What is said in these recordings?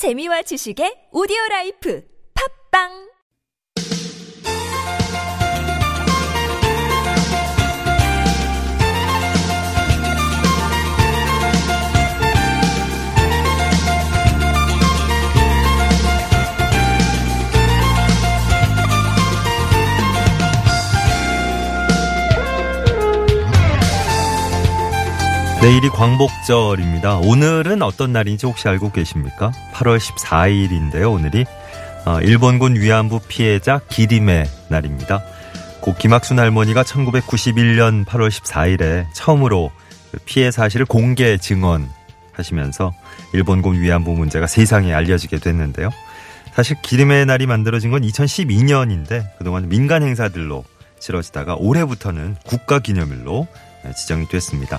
재미와 지식의 오디오 라이프. 팝빵 내일이 광복절입니다. 오늘은 어떤 날인지 혹시 알고 계십니까? 8월 14일인데요. 오늘이 어, 일본군 위안부 피해자 기림의 날입니다. 고 김학순 할머니가 1991년 8월 14일에 처음으로 그 피해 사실을 공개 증언하시면서 일본군 위안부 문제가 세상에 알려지게 됐는데요. 사실 기림의 날이 만들어진 건 2012년인데 그동안 민간 행사들로 치러지다가 올해부터는 국가 기념일로 네, 지정이 됐습니다.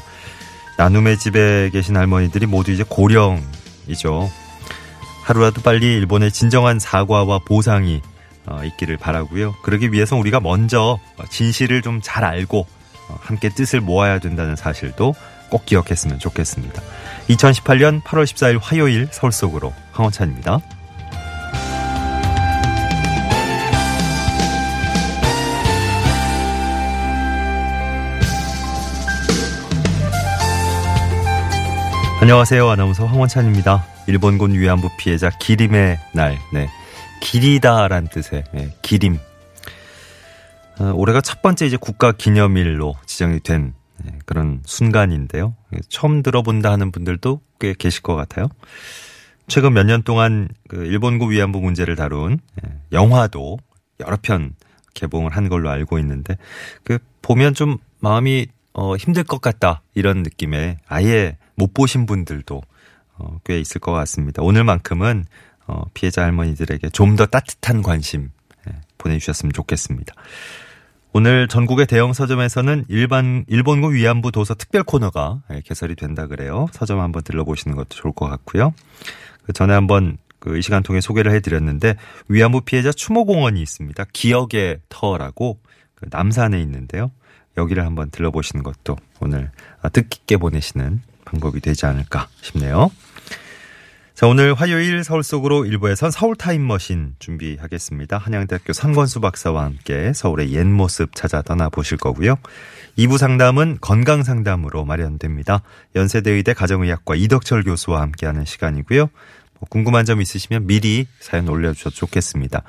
나눔의 집에 계신 할머니들이 모두 이제 고령이죠. 하루라도 빨리 일본의 진정한 사과와 보상이 어, 있기를 바라고요. 그러기 위해서 우리가 먼저 진실을 좀 잘 알고 어, 함께 뜻을 모아야 된다는 사실도 꼭 기억했으면 좋겠습니다. 2018년 8월 14일 화요일 서울 속으로 황원찬입니다. 안녕하세요. 아나운서 황원찬입니다. 일본군 위안부 피해자 기림의 날. 네. 길이다란 뜻의 네. 기림. 어, 올해가 첫 번째 이제 국가 기념일로 지정이 된 네, 그런 순간인데요. 처음 들어본다 하는 분들도 꽤 계실 것 같아요. 최근 몇 년 동안 그 일본군 위안부 문제를 다룬 네, 영화도 여러 편 개봉을 한 걸로 알고 있는데 그 보면 좀 마음이 어, 힘들 것 같다 이런 느낌에 아예 못 보신 분들도 어, 꽤 있을 것 같습니다. 오늘만큼은 어, 피해자 할머니들에게 좀 더 따뜻한 관심 예, 보내주셨으면 좋겠습니다. 오늘 전국의 대형 서점에서는 일반 일본군 위안부 도서 특별 코너가 예, 개설이 된다 그래요. 서점 한번 들러보시는 것도 좋을 것 같고요. 그 전에 한번 그 이 시간 통해 소개를 해드렸는데 위안부 피해자 추모공원이 있습니다. 기억의 터라고 그 남산에 있는데요. 여기를 한번 들러보시는 것도 오늘 뜻깊게 보내시는 방법이 되지 않을까 싶네요. 자, 오늘 화요일 서울 속으로 일부에선 서울 타임머신 준비하겠습니다. 한양대학교 선권수 박사와 함께 서울의 옛 모습 찾아 떠나보실 거고요. 2부 상담은 건강 상담으로 마련됩니다. 연세대의대 가정의학과 이덕철 교수와 함께하는 시간이고요. 뭐 궁금한 점 있으시면 미리 사연 올려주셔도 좋겠습니다.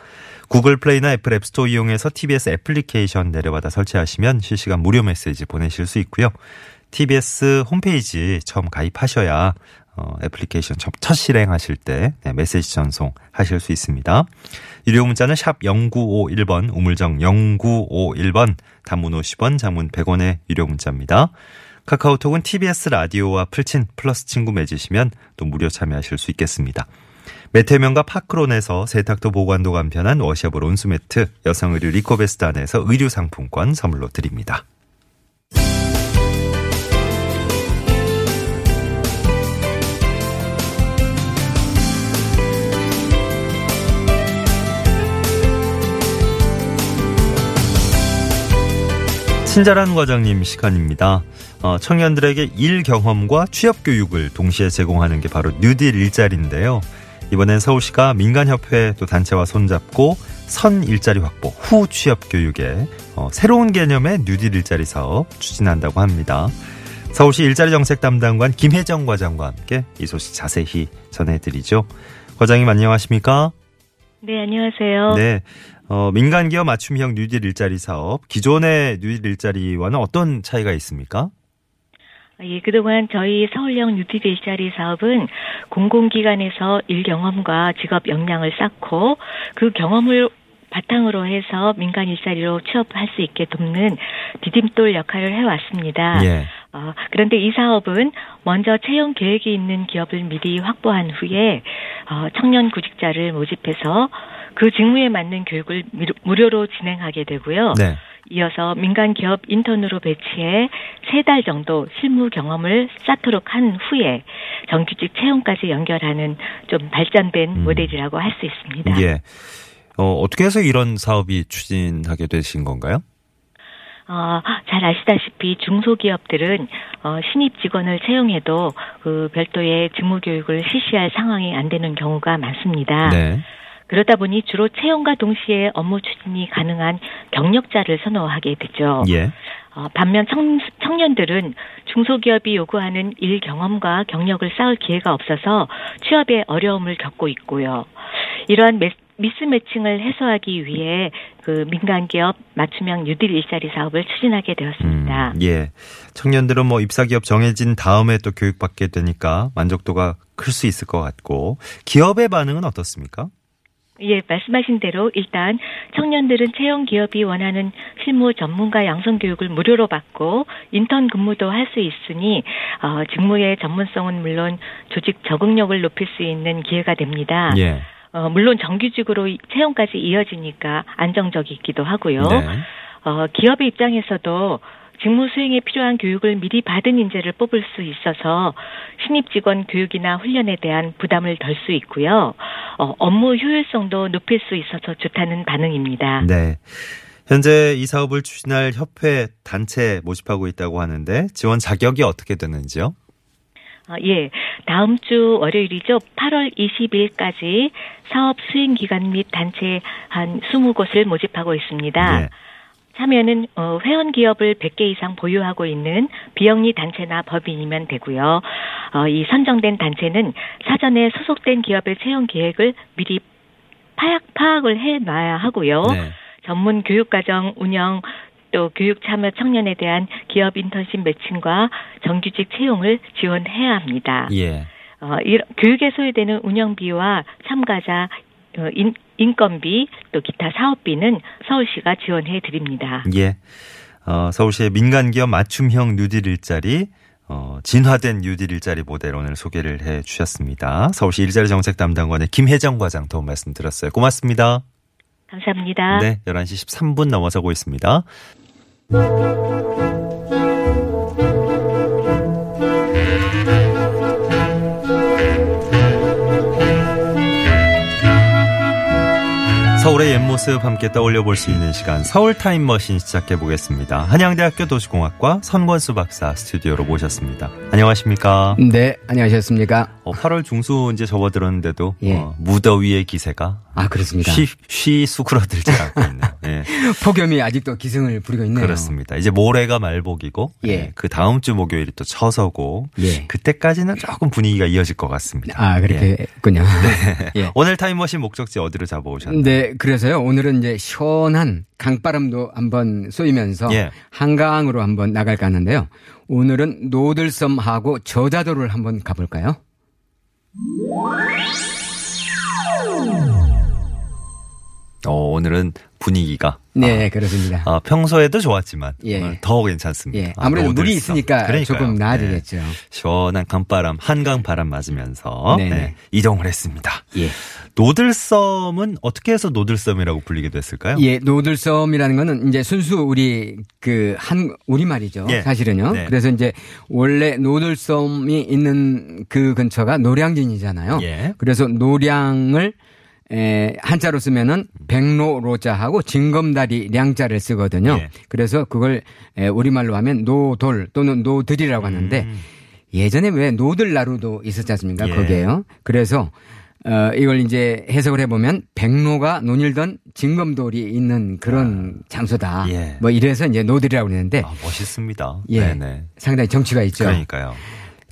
구글 플레이나 애플 앱스토어 이용해서 TBS 애플리케이션 내려받아 설치하시면 실시간 무료 메시지 보내실 수 있고요. TBS 홈페이지 처음 가입하셔야 어, 애플리케이션 첫 실행하실 때 네, 메시지 전송 하실 수 있습니다. 유료 문자는 샵 0951번, 우물정 0951번, 단문 50원, 장문 100원의 유료 문자입니다. 카카오톡은 TBS 라디오와 풀친 플러스 친구 맺으시면 또 무료 참여하실 수 있겠습니다. 메테면과 파크론에서 세탁도 보관도 간편한 washable 온수매트, 여성의류 리코베스트 안에서 의류 상품권 선물로 드립니다. 친절한 과장님 시간입니다. 어, 청년들에게 일 경험과 취업 교육을 동시에 제공하는 게 바로 뉴딜 일자리인데요. 이번엔 서울시가 민간협회 또 단체와 손잡고 선 일자리 확보 후 취업 교육에 어, 새로운 개념의 뉴딜 일자리 사업 추진한다고 합니다. 서울시 일자리 정책 담당관 김혜정 과장과 함께 이 소식 자세히 전해드리죠. 과장님 안녕하십니까? 네, 안녕하세요. 네. 어, 민간 기업 맞춤형 뉴딜 일자리 사업, 기존의 뉴딜 일자리와는 어떤 차이가 있습니까? 예, 그동안 저희 서울형 뉴딜 일자리 사업은 공공기관에서 일 경험과 직업 역량을 쌓고 그 경험을 바탕으로 해서 민간 일자리로 취업할 수 있게 돕는 디딤돌 역할을 해왔습니다. 예. 어, 그런데 이 사업은 먼저 채용 계획이 있는 기업을 미리 확보한 후에 어, 청년 구직자를 모집해서 그 직무에 맞는 교육을 무료로 진행하게 되고요. 네. 이어서 민간 기업 인턴으로 배치해 세 달 정도 실무 경험을 쌓도록 한 후에 정규직 채용까지 연결하는 좀 발전된 음. 모델이라고 할 수 있습니다. 예. 어, 어떻게 해서 이런 사업이 추진하게 되신 건가요? 어, 잘 아시다시피 중소기업들은 어, 신입 직원을 채용해도 그 별도의 직무 교육을 실시할 상황이 안 되는 경우가 많습니다. 네. 그러다 보니 주로 채용과 동시에 업무 추진이 가능한 경력자를 선호하게 되죠. 예. 어, 반면 청, 청년들은 중소기업이 요구하는 일 경험과 경력을 쌓을 기회가 없어서 취업에 어려움을 겪고 있고요. 이러한 매, 미스매칭을 해소하기 위해 그 민간기업 맞춤형 뉴딜 일자리 사업을 추진하게 되었습니다. 음, 예. 청년들은 뭐 입사기업 정해진 다음에 또 교육받게 되니까 만족도가 클 수 있을 것 같고 기업의 반응은 어떻습니까? 예, 말씀하신 대로 일단 청년들은 채용 기업이 원하는 실무 전문가 양성 교육을 무료로 받고 인턴 근무도 할 수 있으니 어, 직무의 전문성은 물론 조직 적응력을 높일 수 있는 기회가 됩니다. 예. 어, 물론 정규직으로 채용까지 이어지니까 안정적이기도 하고요. 네. 어, 기업의 입장에서도 직무 수행에 필요한 교육을 미리 받은 인재를 뽑을 수 있어서 신입 직원 교육이나 훈련에 대한 부담을 덜 수 있고요. 어, 업무 효율성도 높일 수 있어서 좋다는 반응입니다. 네. 현재 이 사업을 추진할 협회 단체 모집하고 있다고 하는데 지원 자격이 어떻게 되는지요? 아, 예. 다음 주 월요일이죠. 8월 20일까지 사업 수행 기관 및 단체 한 20곳을 모집하고 있습니다. 예. 참여는 어, 회원 기업을 100개 이상 보유하고 있는 비영리 단체나 법인이면 되고요. 어, 이 선정된 단체는 사전에 소속된 기업의 채용 계획을 미리 파악, 파악을 해놔야 하고요. 네. 전문 교육과정 운영 또 교육 참여 청년에 대한 기업 인턴십 매칭과 정규직 채용을 지원해야 합니다. 예. 어, 이, 교육에 소요되는 운영비와 참가자 어, 인, 인건비 또 기타 사업비는 서울시가 지원해 드립니다. 예. 어, 서울시의 민간 기업 맞춤형 뉴딜 일자리 어, 진화된 뉴딜 일자리 모델 오늘 소개를 해 주셨습니다. 서울시 일자리 정책 담당관의 김혜정 과장 도움 말씀 드렸어요. 고맙습니다. 감사합니다. 네, 11시 13분 넘어서고 있습니다. 서울의 옛 모습 함께 떠올려 볼 수 있는 시간 서울 타임머신 시작해 보겠습니다. 한양대학교 도시공학과 선권수 박사 스튜디오로 모셨습니다. 안녕하십니까? 네, 안녕하셨습니까? 어, 8월 중수 이제 접어들었는데도 예. 어, 무더위의 기세가 아, 그렇습니다. 쉬, 쉬 수그러들지 않고 있네요. 예. 폭염이 아직도 기승을 부리고 있네요. 그렇습니다. 이제 모레가 말복이고 예. 예, 그 다음 주 목요일이 또 처서고 예. 그때까지는 조금 분위기가 이어질 것 같습니다. 아, 예. 그렇겠군요. 예. 오늘 타임머신 목적지 어디로 잡아오셨나요? 네, 그래서요. 오늘은 이제 시원한 강바람도 한번 쏘이면서 예. 한강으로 한번 나갈까 하는데요. 오늘은 노들섬하고 저자도를 한번 가볼까요? 어, 오늘은 분위기가 네, 그렇습니다. 아, 평소에도 좋았지만 예. 더 괜찮습니다. 예. 아, 아무래도 물이 노들섬. 있으니까 그러니까요. 조금 나아지겠죠. 네. 시원한 강바람, 한강 바람 맞으면서 네네. 네, 이동을 했습니다. 예. 노들섬은 어떻게 해서 노들섬이라고 불리게 됐을까요? 예, 노들섬이라는 거는 이제 순수 우리 그 한 우리 말이죠. 예. 사실은요. 네. 그래서 이제 원래 노들섬이 있는 그 근처가 노량진이잖아요. 예. 그래서 노량을 에, 한자로 쓰면은 백로로자하고 징검다리 량자를 쓰거든요. 예. 그래서 그걸 에, 우리말로 하면 노돌 또는 노들이라고 하는데 음. 예전에 왜 노들 나루도 있었지 않습니까? 예. 거기에요. 그래서 어, 이걸 이제 해석을 해보면 백로가 노닐던 징검돌이 있는 그런 장소다. 예. 뭐 이래서 이제 노들이라고 그러는데 아, 멋있습니다. 예. 네네. 상당히 정취가 있죠. 그러니까요.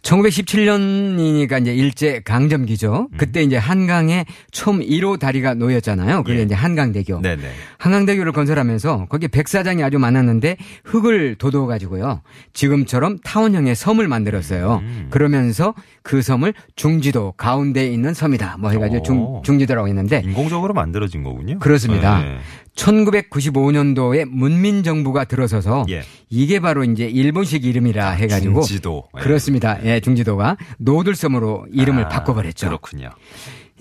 1917년이니까 이제 일제 강점기죠. 음. 그때 이제 한강에 총 1호 다리가 놓였잖아요. 그게 예. 이제 한강대교. 네네. 한강대교를 건설하면서 거기에 백사장이 아주 많았는데 흙을 돋워 가지고요. 지금처럼 타원형의 섬을 만들었어요. 음. 그러면서 그 섬을 중지도 가운데에 있는 섬이다. 뭐 해가지고 오. 중, 중지도라고 했는데 인공적으로 만들어진 거군요. 그렇습니다. 네. 1995년도에 문민 정부가 들어서서 예. 이게 바로 이제 일본식 이름이라 해가지고 중지도. 예. 그렇습니다. 예, 중지도가 노들섬으로 이름을 아, 바꿔버렸죠. 그렇군요.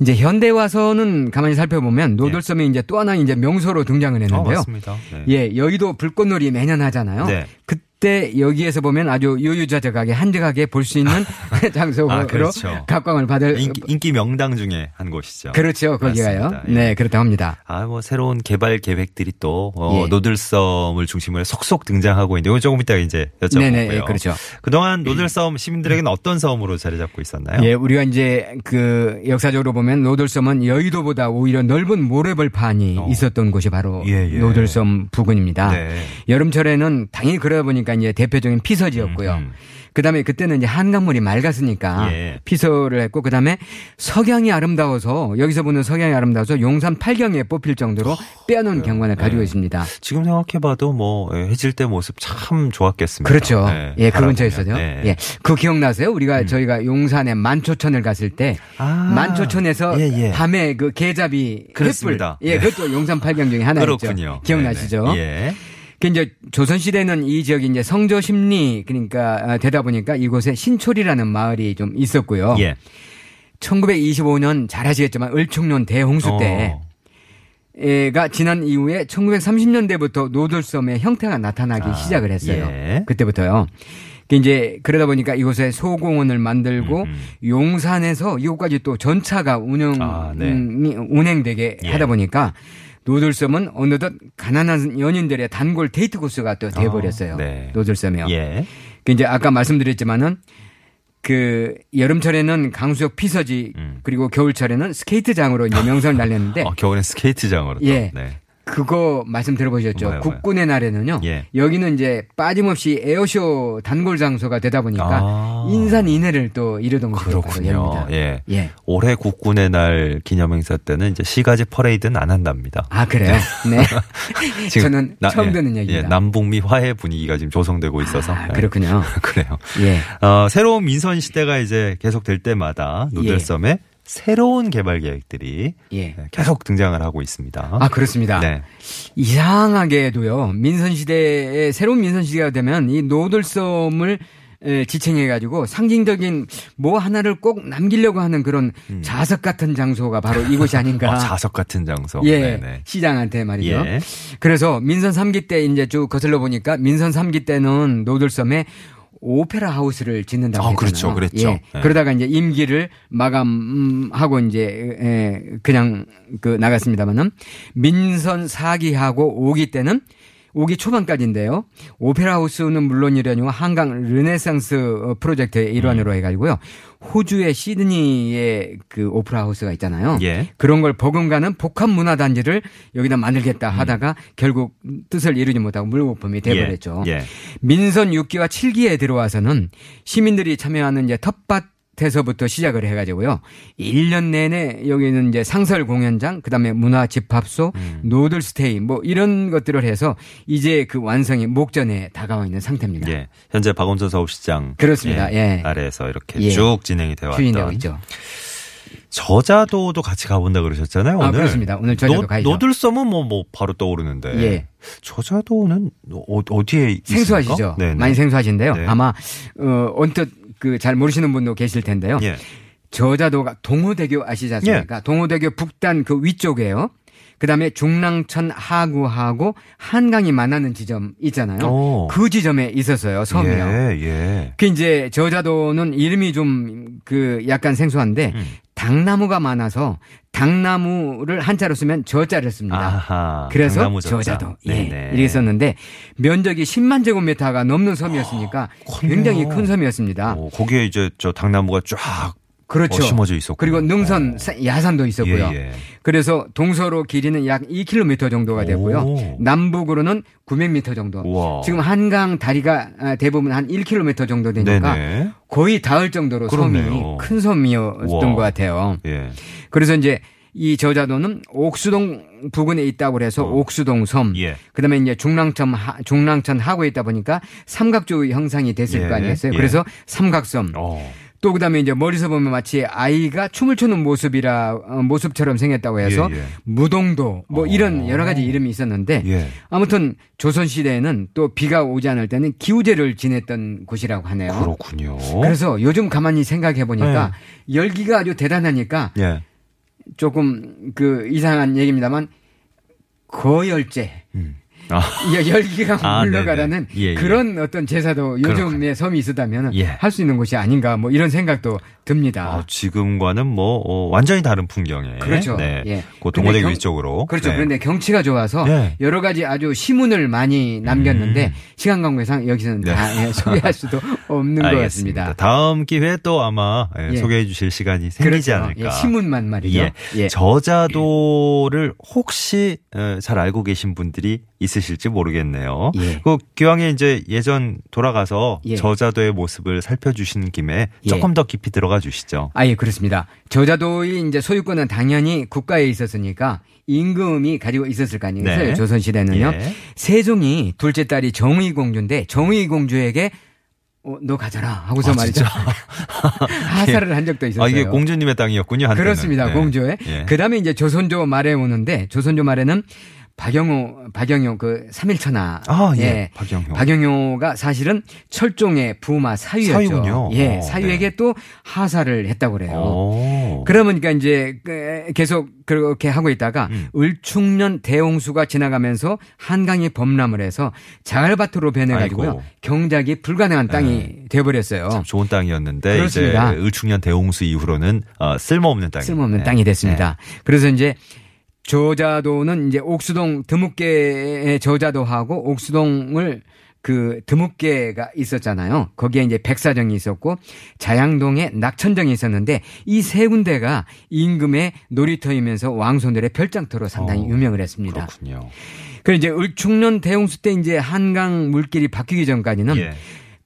이제 현대 와서는 가만히 살펴보면 노들섬이 이제 또 하나 이제 명소로 등장을 어, 했는데요. 맞습니다. 네. 예, 여의도 불꽃놀이 매년 하잖아요. 네. 그 그때 여기에서 보면 아주 유유자적하게 한적하게 볼 수 있는 장소로 아, 그렇죠. 각광을 받을 인기, 인기 명당 중에 한 곳이죠. 그렇죠. 거기가요. 예. 네, 그렇다고 합니다. 아, 뭐, 새로운 개발 계획들이 또, 어, 예. 노들섬을 중심으로 속속 등장하고 있는데, 이거 조금 이따 이제 여쭤보고요. 네네, 예, 그렇죠. 그동안 노들섬 시민들에게는 어떤 섬으로 자리 잡고 있었나요? 예, 우리가 이제 그 역사적으로 보면 노들섬은 여의도보다 오히려 넓은 모래벌판이 어. 있었던 곳이 바로 예, 예. 노들섬 부근입니다. 네. 여름철에는 당연히 그러다 보니까 이제 대표적인 피서지였고요. 음, 음. 그다음에 그때는 이제 한강물이 맑았으니까 예. 피서를 했고 그다음에 석양이 아름다워서 여기서 보는 석양이 아름다워서 용산 팔경에 뽑힐 정도로 빼놓은 경관을 가지고 네. 있습니다. 지금 생각해봐도 뭐, 예, 해질 때 모습 참 좋았겠습니다. 그렇죠. 네, 예, 그. 근처에서죠. 네. 예. 그 기억나세요? 우리가 저희가 용산에 만초천을 갔을 때 아, 만초천에서 예, 예. 밤에 그 개잡이 그렇습니다. 횃불. 예, 네. 그것도 용산 팔경 중에 하나였죠. 그렇군요. 기억나시죠? 네네. 예. 그 이제 조선 시대는 이 지역이 이제 성조 심리 그러니까 아, 되다 보니까 이곳에 신촌이라는 마을이 좀 있었고요. 예. 1925년 잘 아시겠지만 을충년 대홍수 때 어. 가 지난 이후에 1930년대부터 노들섬의 형태가 나타나기 아, 시작을 했어요. 예. 그때부터요. 그 이제 그러다 보니까 이곳에 소공원을 만들고 음, 음. 용산에서 이곳까지 또 전차가 운영 아, 네. 음, 운행되게 예. 하다 보니까 노들섬은 어느덧 가난한 연인들의 단골 데이트 코스가 또 돼버렸어요. 어, 네. 노들섬이요. 예. 그 이제 아까 말씀드렸지만은 그 여름철에는 강수욕 피서지 음. 그리고 겨울철에는 스케이트장으로 이제 명성을 날렸는데 어, 겨울엔 스케이트장으로 또. 예. 네. 그거 말씀 들어보셨죠? 뭐요, 뭐요? 국군의 날에는요. 예. 여기는 이제 빠짐없이 에어쇼 단골 장소가 되다 보니까 아. 인산 인해를 또 이루던 곳이 바로 그렇군요. 예. 예. 올해 국군의 날 기념행사 때는 이제 시가지 퍼레이드는 안 한답니다. 아 그래요? 네. 지금 저는 나- 처음 예, 듣는 예, 얘기입니다. 남북미 화해 분위기가 지금 조성되고 있어서. 아, 예. 그렇군요. 그래요. 예. 어, 새로운 민선 시대가 이제 계속될 때마다 노들섬에 새로운 개발 계획들이 예. 계속 등장을 하고 있습니다. 아 그렇습니다. 네. 이상하게도요 민선 시대에 새로운 민선 시대가 되면 이 노들섬을 에, 지칭해 가지고 상징적인 뭐 하나를 꼭 남기려고 하는 그런 자석 같은 장소가 바로 이곳이 아닌가. 음. 어, 자석 같은 장소. 예, 네네. 시장한테 말이죠. 예. 그래서 민선 3기 때 이제 쭉 거슬러 보니까 민선 3기 때는 노들섬에 오페라 하우스를 짓는다고 아, 했잖아요. 그렇죠, 그랬죠. 예. 네. 그러다가 이제 임기를 마감하고 이제 에, 그냥 그 나갔습니다만은 민선 4기하고 5기 때는 5기 초반까지인데요. 오페라 하우스는 물론이려니와 한강 르네상스 어, 프로젝트의 일환으로 해가지고요. 호주의 시드니의 그 오페라 하우스가 있잖아요. 예. 그런 걸 버금가는 복합 문화 단지를 여기다 만들겠다 하다가 결국 뜻을 이루지 못하고 물거품이 돼버렸죠. 예. 예. 민선 6기와 7기에 들어와서는 시민들이 참여하는 이제 텃밭 에서부터 시작을 해가지고요. 1년 내내 여기는 이제 상설 공연장, 그 다음에 문화 집합소, 음. 노들 스테이 뭐 이런 것들을 해서 이제 그 완성이 목전에 다가와 있는 상태입니다. 예. 현재 박원순 서울시장 그렇습니다. 예. 아래에서 이렇게 예. 쭉 진행이 되어 왔던 있죠. 저자도도 같이 가본다 그러셨잖아요. 오늘. 아, 그렇습니다. 오늘 저자도 노, 가야죠. 노들섬은 뭐, 뭐 바로 떠오르는데. 예. 저자도는 어, 있습니까? 생소하시죠? 네네. 많이 생소하신데요. 네. 아마 어 언뜻 그 잘 모르시는 분도 계실 텐데요. 예. 저자도가 동호대교 아시지 않습니까? 동호대교 북단 그 위쪽에요. 그다음에 중랑천 하구하고 한강이 만나는 지점 있잖아요. 오. 그 지점에 있었어요. 섬이요. 예, 예. 그 이제 저자도는 이름이 좀 그 약간 생소한데 음. 당나무가 많아서 당나무를 한자로 쓰면 저자를 씁니다. 아하. 그래서 저자. 저자도 예. 이렇게 썼는데 면적이 10만 제곱미터가 넘는 섬이었으니까 크네요. 굉장히 큰 섬이었습니다. 오, 거기에 이제 저 당나무가 쫙 그렇죠. 어, 심어져 있었고. 그리고 능선 사- 야산도 있었고요. 예, 예. 그래서 동서로 길이는 약 2km 정도가 되고요. 오. 남북으로는 900m 정도. 우와. 지금 한강 다리가 아, 대부분 한 1km 정도 되니까 네네. 거의 닿을 정도로 그렇네요. 섬이 큰 섬이었던 우와. 것 같아요. 예. 그래서 이제 이 저자도는 옥수동 부근에 있다고 그래서 어. 옥수동 섬. 예. 그다음에 이제 중랑천 하, 중랑천 하구에 있다 보니까 삼각조 형상이 됐을 예. 거 아니겠어요. 예. 그래서 삼각섬. 어. 또 그다음에 이제 머리서 보면 마치 아이가 춤을 추는 모습이라 어, 모습처럼 생겼다고 해서 예, 예. 무동도 뭐 어. 이런 여러 가지 이름이 있었는데 예. 아무튼 조선 시대에는 또 비가 오지 않을 때는 기우제를 지냈던 곳이라고 하네요. 그렇군요. 그래서 요즘 가만히 생각해 보니까 열기가 아주 대단하니까 예. 조금 그 이상한 얘기입니다만 거열제 음. 아. 여- 열기가 아, 물러가라는 네네. 예, 예. 그런 어떤 제사도 요즘에 섬이 있었다면 예. 할수 있는 곳이 아닌가 뭐 이런 생각도 듭니다. 아, 지금과는 뭐 어, 완전히 다른 풍경에 그렇죠. 네. 예. 그 동호대교 경- 위쪽으로 그렇죠. 네. 그런데 경치가 좋아서 네. 여러 가지 아주 시문을 많이 남겼는데 시간 관계상 여기서는 음. 네. 다 예, 소개할 수도 없는 것 같습니다. 다음 기회에 또 아마 예, 예. 소개해 주실 시간이 생기지 그렇죠. 않을까. 예, 시문만 말이죠. 예. 예. 저자도를 혹시 어, 잘 알고 계신 분들이 있으실지 모르겠네요. 예. 그 기왕에 이제 예전 돌아가서 예. 저자도의 모습을 살펴주시는 김에 예. 조금 더 깊이 들어가 주시죠. 아, 예, 그렇습니다. 저자도의 이제 소유권은 당연히 국가에 있었으니까 임금이 가지고 있었을 거 아니겠어요? 네. 조선시대는요. 예. 세종이 둘째 딸이 정의 공주인데 정의 공주에게 어, 너 가져라 하고서 아, 말이죠. 하사를 한 적도 있었어요. 아, 이게 공주님의 땅이었군요. 한때는. 그렇습니다. 네. 공조에. 예. 그 다음에 이제 조선조 말에 오는데 조선조 말에는 박영호, 박영효 그 삼일천하. 아, 예. 박영효. 박영효가 사실은 철종의 부마 사유였죠. 사유군요. 예. 어, 사유에게 네. 또 하사를 했다고 그래요. 오. 그러니까 이제 그 계속 그렇게 하고 있다가 음. 을충년 대홍수가 지나가면서 한강이 범람을 해서 자갈밭으로 변해가지고요 아이고. 경작이 불가능한 땅이 돼버렸어요. 참 좋은 땅이었는데 그렇습니다. 이제 을충년 대홍수 이후로는 어, 쓸모없는 땅이 쓸모없는 네. 땅이 됐습니다. 그래서 이제 저자도는 이제 옥수동 드뭇개의 저자도하고 옥수동을 그 드뭇개가 있었잖아요. 거기에 이제 백사정이 있었고 자양동에 낙천정이 있었는데 이 세 군데가 임금의 놀이터이면서 왕손들의 별장터로 상당히 어, 유명을 했습니다. 그렇군요. 그 이제 을충년 대홍수 때 이제 한강 물길이 바뀌기 전까지는 예.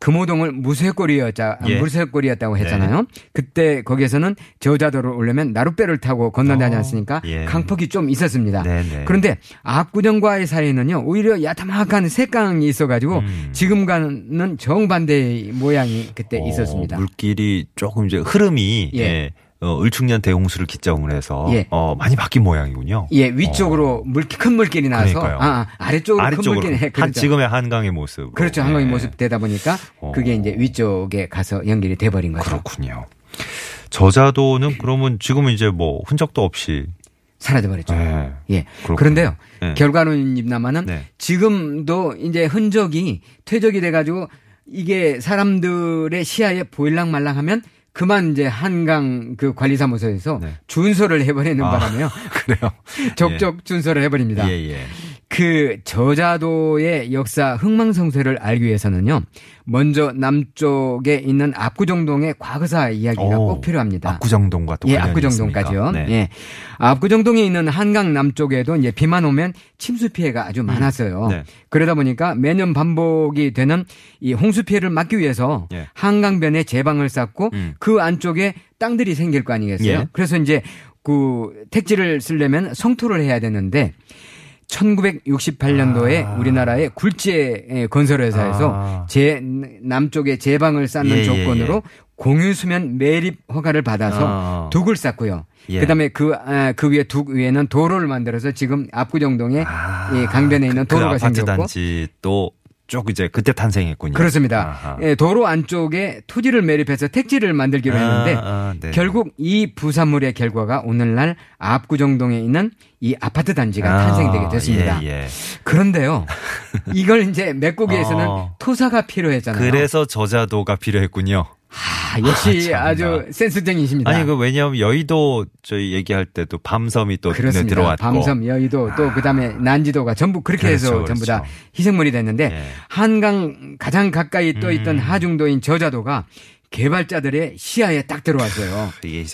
금호동을 무쇠골이었자 예. 무쇠골이었다고 했잖아요. 그때 거기에서는 저자도를 오려면 나룻배를 타고 건너다지 어, 않습니까? 예. 강폭이 좀 있었습니다. 네네. 그런데 압구정과의 사이에는요 오히려 야타막한 색강이 있어가지고 음. 지금과는 정반대의 모양이 그때 어, 있었습니다. 물길이 조금 이제 흐름이 예. 예. 어, 을충년 대홍수를 기점으로 해서 예. 어, 많이 바뀐 모양이군요. 예 위쪽으로 물, 큰 물길이 나서 어. 아, 아, 아래쪽으로, 아래쪽으로 큰 물길이 한 그렇죠. 지금의 한강의 모습. 그렇죠 한강의 모습 되다 보니까 어. 그게 이제 위쪽에 가서 연결이 돼 버린 거죠. 그렇군요. 저자도는 그러면 지금은 이제 뭐 흔적도 없이 사라져버렸죠. 예. 예. 그렇군요. 그런데요. 네. 결과론입니다만은 네. 지금도 이제 흔적이 퇴적이 돼가지고 이게 사람들의 시야에 보일랑 말랑 하면 그만 이제 한강 그 관리사무소에서 네. 준소를 해버리는 아, 바람에요. 그래요. 족족 준소를 해버립니다. 예, 예. 그 저자도의 역사 흥망성쇠를 알기 위해서는요. 먼저 남쪽에 있는 압구정동의 과거사 이야기가 오, 꼭 필요합니다. 압구정동과 또 예, 압구정동까지요. 네. 예. 압구정동에 있는 한강 남쪽에도 이제 비만 오면 침수 피해가 아주 많았어요. 네. 그러다 보니까 매년 반복이 되는 이 홍수 피해를 막기 위해서 예. 한강변에 제방을 쌓고 음. 그 안쪽에 땅들이 생길 거 아니겠어요. 예. 그래서 이제 그 택지를 쓰려면 성토를 해야 되는데 1968년도에 아. 우리나라의 굴제 건설회사에서 아. 제 남쪽에 제방을 쌓는 예, 예, 조건으로 예. 공유 수면 매립 허가를 받아서 아. 둑을 쌓고요. 예. 그다음에 그, 아, 그 위에 둑 위에는 도로를 만들어서 지금 압구정동에 아, 이 강변에 있는 그 도로가 아파트 생겼고 단지 또 쭉 이제 그때 탄생했군요. 그렇습니다. 아하. 예, 도로 안쪽에 토지를 매립해서 택지를 만들기로 했는데 아, 아, 네. 결국 이 부산물의 결과가 오늘날 압구정동에 있는 이 아파트 단지가 아, 탄생되게 됐습니다. 예, 예. 그런데요, 이걸 이제 메꾸기 위해서는 어. 토사가 필요했잖아요. 그래서 저자도가 필요했군요. 아, 역시 아, 아, 주. 센스쟁이십니다. 아니 그 왜냐하면 여의도 저희 얘기할 때도 밤섬이 또 그렇습니다. 들어왔고 밤섬, 여의도, 또 그다음에 난지도가 전부 그렇게 해서 그렇죠, 전부 다 그렇죠. 희생물이 됐는데 예. 한강 가장 가까이 떠 있던 음. 하중도인 저자도가 개발자들의 시야에 딱 들어왔어요.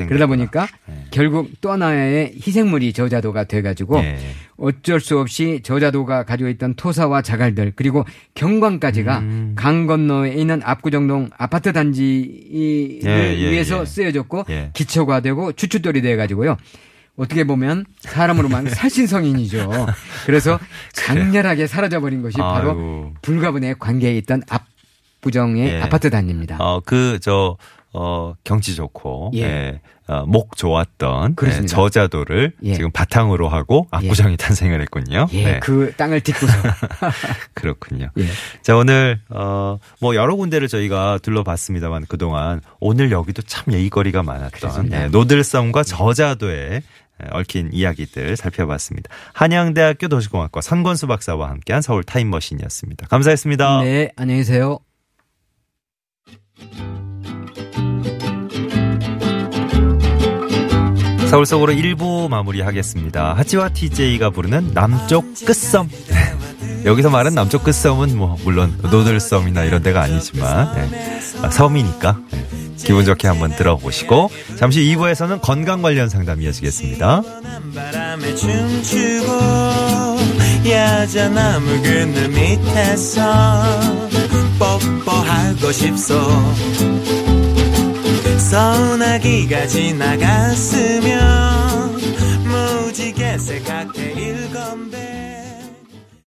그러다 보니까 예. 결국 또 하나의 희생물이 저자도가 돼가지고 예. 어쩔 수 없이 저자도가 가지고 있던 토사와 자갈들 그리고 경관까지가 음. 강 건너에 있는 압구정동 아파트 단지를 예, 예, 위해서 예. 쓰여졌고 예. 기초가 되고 추춧돌이 돼가지고요. 어떻게 보면 사람으로만 살신성인이죠. 그래서 강렬하게 사라져버린 것이 바로 아이고. 불가분의 관계에 있던 압 구정의 예. 아파트 단지입니다. 어, 그, 저, 어, 경치 좋고, 예. 예. 어, 목 좋았던. 예, 저자도를 예. 지금 바탕으로 하고 압구정이 탄생을 했군요. 예, 네. 그 땅을 딛고서 그렇군요. 예. 자, 오늘, 어, 뭐, 여러 군데를 저희가 둘러봤습니다만 그동안 오늘 여기도 참 예의거리가 많았던. 예, 노들섬과 저자도의 얽힌 이야기들 살펴봤습니다. 한양대학교 도시공학과 선권수 박사와 함께한 서울 타임머신이었습니다. 감사했습니다. 네, 안녕히 계세요. 서울 속으로 1부 마무리하겠습니다. 하치와 TJ가 부르는 남쪽 끝섬. 여기서 말한 남쪽 끝섬은 뭐 물론 노들섬이나 이런 데가 아니지만 네. 아, 섬이니까 네. 기분 좋게 한번 들어보시고 잠시 2부에서는 건강 관련 상담 이어지겠습니다. 뽀뽀하고 싶소. 소나기가 지나갔으면 무지개 색깔